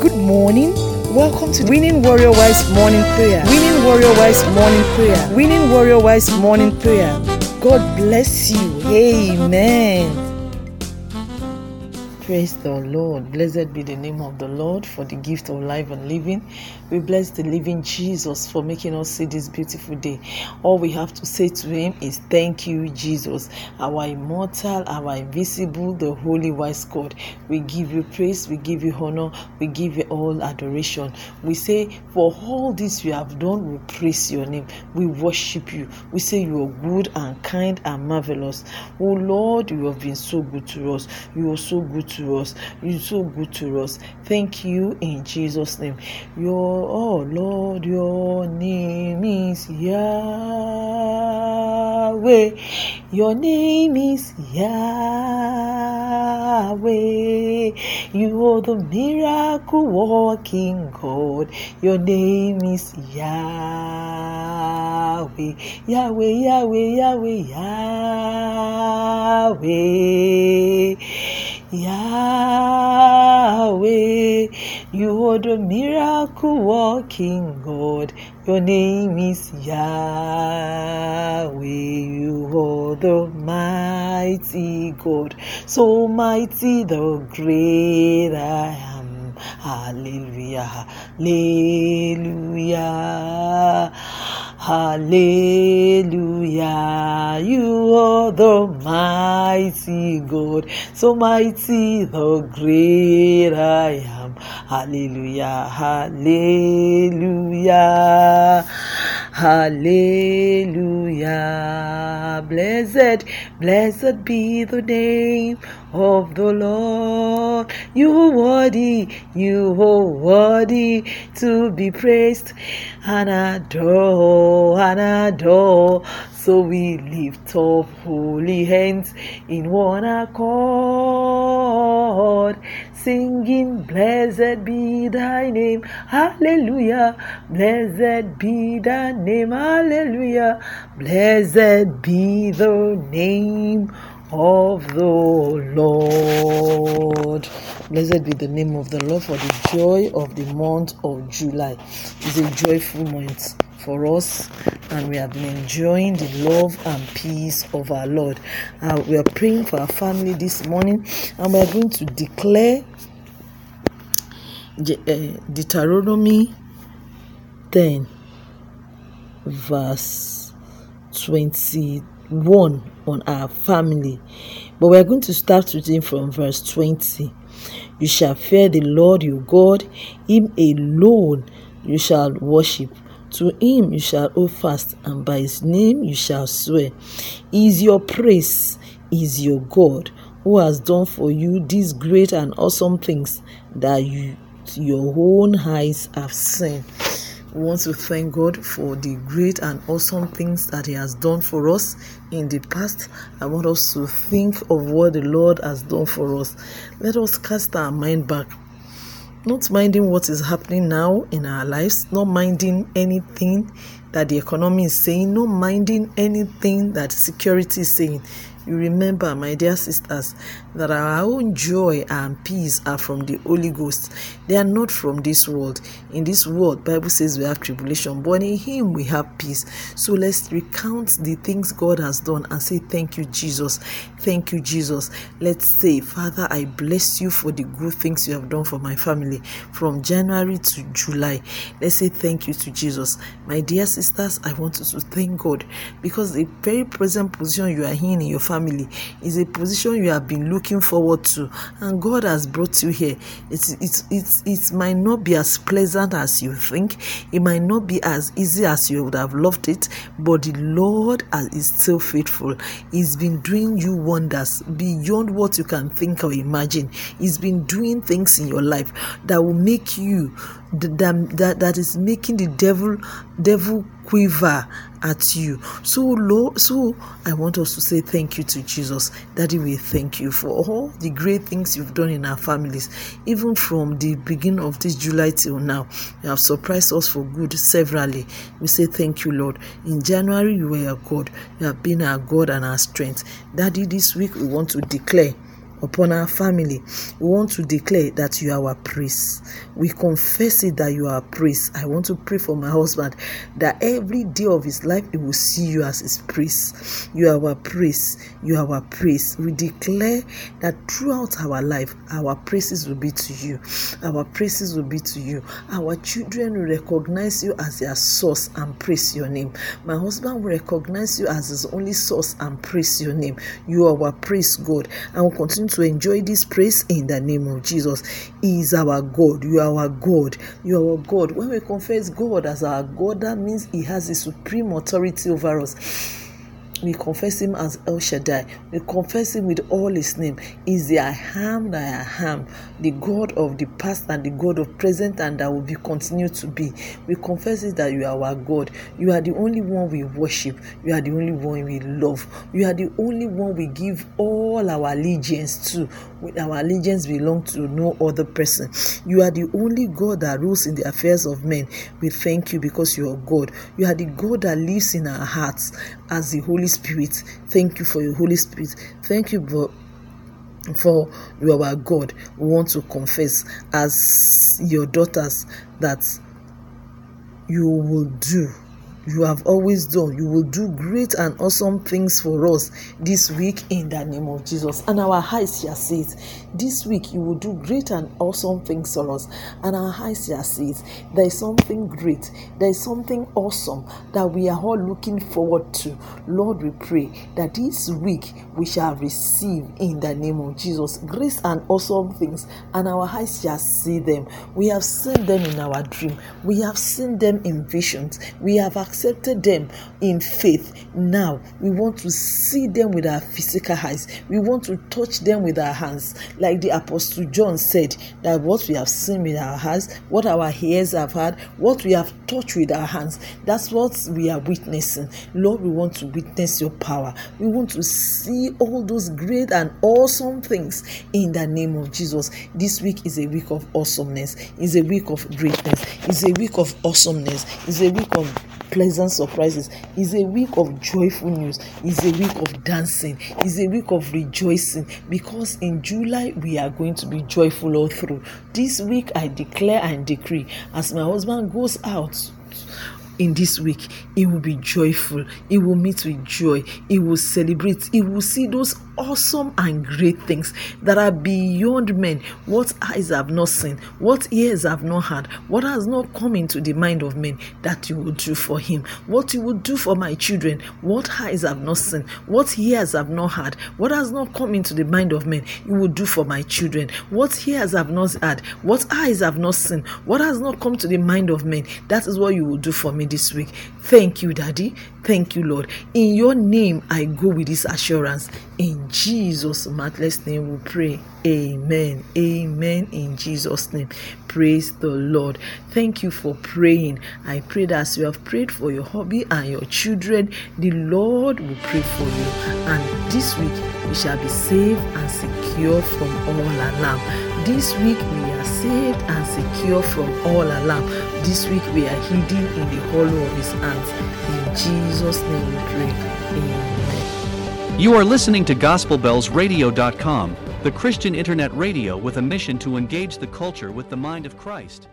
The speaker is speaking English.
Good morning. Welcome to Winning Warrior Wise Morning Prayer. Winning Warrior Wise Morning Prayer. Winning Warrior Wise Morning Prayer. God bless you. Amen. Praise the Lord. Blessed be the name of the Lord for the gift of life and living. We bless the living Jesus for making us see this beautiful day. All we have to say to him is thank you, Jesus, our immortal, our invisible, the holy wise God. We give you praise, we give you honor, we give you all adoration. We say, for all this you have done, we praise your name. We worship you. We say you are good and kind and marvelous. Oh Lord, you have been so good to us. You are so good to to us. You're so good to us. Thank you in Jesus' name. Your oh Lord, your name is Yahweh. Your name is Yahweh. You are the miracle working God. Your name is Yahweh. Yahweh, Yahweh, Yahweh, Yahweh. Yahweh, you are the miracle working God. Your name is Yahweh. You are the mighty God. So mighty, the great I am. Hallelujah. Hallelujah. Hallelujah. You are the mighty God. So mighty, the great I am. Hallelujah. Hallelujah. Hallelujah. Blessed, blessed be the name of the Lord. You are worthy, you are worthy to be praised and adore and adore. So we lift up holy hands in one accord, singing, Blessed be thy name, hallelujah. Blessed be thy name, hallelujah. Blessed be the name of the Lord. Blessed be the name of the Lord for the joy of the month of July. It's a joyful month for us, and we have been enjoying the love and peace of our Lord. Uh, we are praying for our family this morning, and we are going to declare uh, Deuteronomy 10, verse 21 on our family. But we are going to start reading from verse 20. You shall fear the Lord your God, him alone you shall worship. To him you shall hold fast, and by his name you shall swear. is your praise, is your God, who has done for you these great and awesome things that you your own eyes have seen. We want to thank God for the great and awesome things that He has done for us in the past. I want us to think of what the Lord has done for us. Let us cast our mind back. Not minding what is happening now in our lives, not minding anything that the economy is saying, not minding anything that security is saying you remember, my dear sisters, that our own joy and peace are from the Holy Ghost. They are not from this world. In this world, Bible says we have tribulation, but in Him we have peace. So let's recount the things God has done and say, Thank you, Jesus. Thank you, Jesus. Let's say, Father, I bless you for the good things you have done for my family from January to July. Let's say thank you to Jesus. My dear sisters, I want you to thank God because the very present position you are in in your family is a position you have been looking forward to and god has brought you here. It, it, it, it might not be as pleasant as you think it might not be as easy as you would have loved it but the lord is still faithful. He's been doing you wonders beyond what you can think or imagine. He's been doing things in your life that will make you that, that, that is making the devil devil quiver at you. So, Lord, so I want us to say thank you to Jesus. Daddy, we thank you for all the great things you've done in our families, even from the beginning of this July till now. You have surprised us for good severally. We say thank you, Lord. In January, you were our God. You have been our God and our strength. Daddy, this week we want to declare upon our family. We want to declare that you are our priest. We confess it that you are priest. I want to pray for my husband that every day of his life he will see you as his priest. You are our priest. You are our priest. We declare that throughout our life, our praises will be to you. Our praises will be to you. Our children will recognize you as their source and praise your name. My husband will recognize you as his only source and praise your name. You are our priest, God. And will continue to enjoy this praise in the name of Jesus. He is our God. You are our God. You are our God. When we confess God as our God, that means He has a supreme authority over us we confess him as El Shaddai. We confess him with all his name. Is the I am that I am, the God of the past and the God of present and that will be continue to be. We confess it that you are our God. You are the only one we worship. You are the only one we love. You are the only one we give all our allegiance to. Our allegiance belong to no other person. You are the only God that rules in the affairs of men. We thank you because you are God. You are the God that lives in our hearts as the Holy Spirit. Thank you for your Holy Spirit. Thank you for for you are God. We want to confess as your daughters that you will do you have always done. You will do great and awesome things for us this week in the name of Jesus. And our eyes shall it. This week you will do great and awesome things for us. And our eyes shall it. There is something great. There is something awesome that we are all looking forward to. Lord, we pray that this week we shall receive in the name of Jesus grace and awesome things. And our eyes shall see them. We have seen them in our dream. We have seen them in visions. We have accepted them in faith. Now we want to see them with our physical eyes. We want to touch them with our hands. Like the Apostle John said, that what we have seen with our hands, what our ears have heard, what we have touched with our hands, that's what we are witnessing. Lord, we want to witness your power. We want to see all those great and awesome things in the name of Jesus. This week is a week of awesomeness, is a week of greatness, is a week of awesomeness, is a week of pleasant surprises. It's a week of joyful news. It's a week of dancing. It's a week of rejoicing because in July we are going to be joyful all through. This week I declare and decree as my husband goes out in this week, he will be joyful. He will meet with joy. He will celebrate. He will see those awesome and great things that are beyond men. What eyes have not seen, what ears have not heard, what has not come into the mind of men that you will do for him. What you will do for my children, what eyes have not seen, what ears have not heard, what has not come into the mind of men, you will do for my children. What ears have not heard, what eyes have not seen, what has not come to the mind of men, that is what you will do for me this week. Thank you, Daddy. Thank you, Lord. In your name, I go with this assurance. In Jesus' matchless name, we pray. Amen. Amen. In Jesus' name. Praise the Lord. Thank you for praying. I pray that as you have prayed for your hobby and your children, the Lord will pray for you. And this week, we shall be safe and secure from all alarm. This week, we saved and secure from all alarm. This week, we are hidden in the hollow of his hands. In Jesus' name we pray. Amen. You are listening to GospelBellsRadio.com, the Christian internet radio with a mission to engage the culture with the mind of Christ.